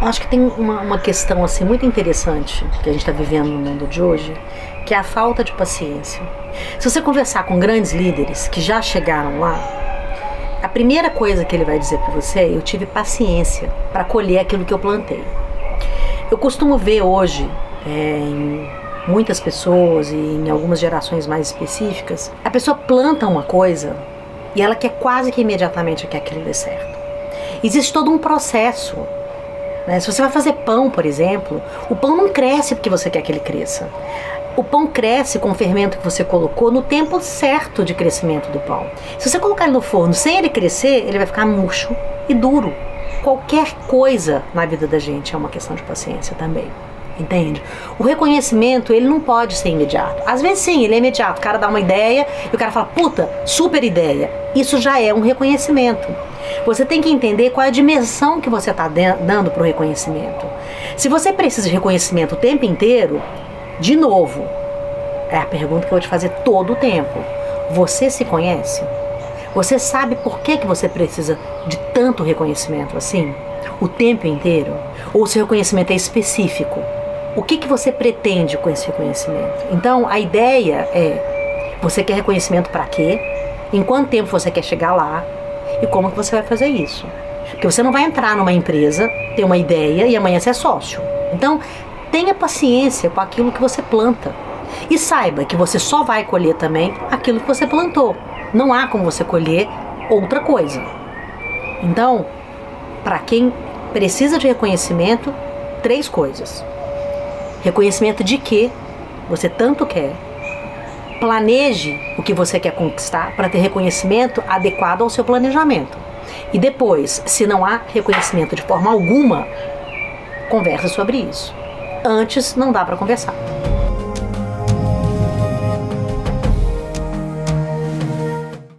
Acho que tem uma, uma questão assim muito interessante que a gente está vivendo no mundo de hoje, que é a falta de paciência. Se você conversar com grandes líderes que já chegaram lá, a primeira coisa que ele vai dizer para você é: eu tive paciência para colher aquilo que eu plantei. Eu costumo ver hoje é, em muitas pessoas e em algumas gerações mais específicas, a pessoa planta uma coisa e ela quer quase que imediatamente que aquilo dê certo. Existe todo um processo né? Se você vai fazer pão, por exemplo, o pão não cresce porque você quer que ele cresça. O pão cresce com o fermento que você colocou no tempo certo de crescimento do pão. Se você colocar ele no forno sem ele crescer, ele vai ficar murcho e duro. Qualquer coisa na vida da gente é uma questão de paciência também entende? O reconhecimento, ele não pode ser imediato. Às vezes sim, ele é imediato. O cara dá uma ideia e o cara fala, puta, super ideia. Isso já é um reconhecimento. Você tem que entender qual é a dimensão que você está dando para o reconhecimento. Se você precisa de reconhecimento o tempo inteiro, de novo, é a pergunta que eu vou te fazer todo o tempo. Você se conhece? Você sabe por que, que você precisa de tanto reconhecimento assim? O tempo inteiro? Ou o seu reconhecimento é específico? O que, que você pretende com esse reconhecimento? Então, a ideia é: você quer reconhecimento para quê? Em quanto tempo você quer chegar lá? e como que você vai fazer isso. Porque você não vai entrar numa empresa, ter uma ideia e amanhã ser sócio. Então, tenha paciência com aquilo que você planta. E saiba que você só vai colher também aquilo que você plantou. Não há como você colher outra coisa. Então, para quem precisa de reconhecimento, três coisas. Reconhecimento de que você tanto quer, planeje o que você quer conquistar para ter reconhecimento adequado ao seu planejamento. E depois, se não há reconhecimento de forma alguma, converse sobre isso. Antes não dá para conversar.